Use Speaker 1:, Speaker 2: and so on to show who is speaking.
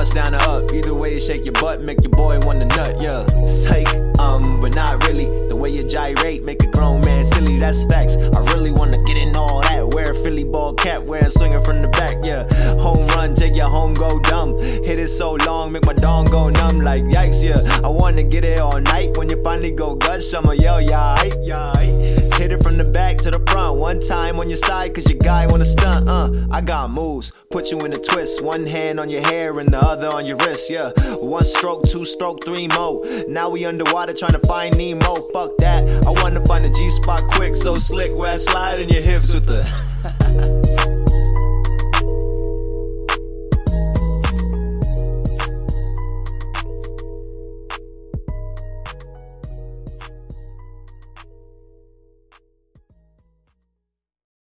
Speaker 1: bust down or up. Either way, you shake your butt, make your boy want to nut, yeah. Psych, um, but not really. The way you gyrate, make a grown man silly, that's facts. I really wanna get in all that. Wear a Philly ball cap, wear a swinger from the back, yeah. Home run, take your home, go dumb. Hit it so long, make my dong go numb, like yikes, yeah. I wanna get it all night. When you finally go gush, I'ma yell, yeah, aight, yeah. To the front, one time on your side, cause your guy wanna stunt, uh. I got moves, put you in a twist. One hand on your hair and the other on your wrist, yeah. One stroke, two stroke, three more. Now we underwater trying to find Nemo. Fuck that. I wanna find the G spot quick, so slick where I slide in your hips with the.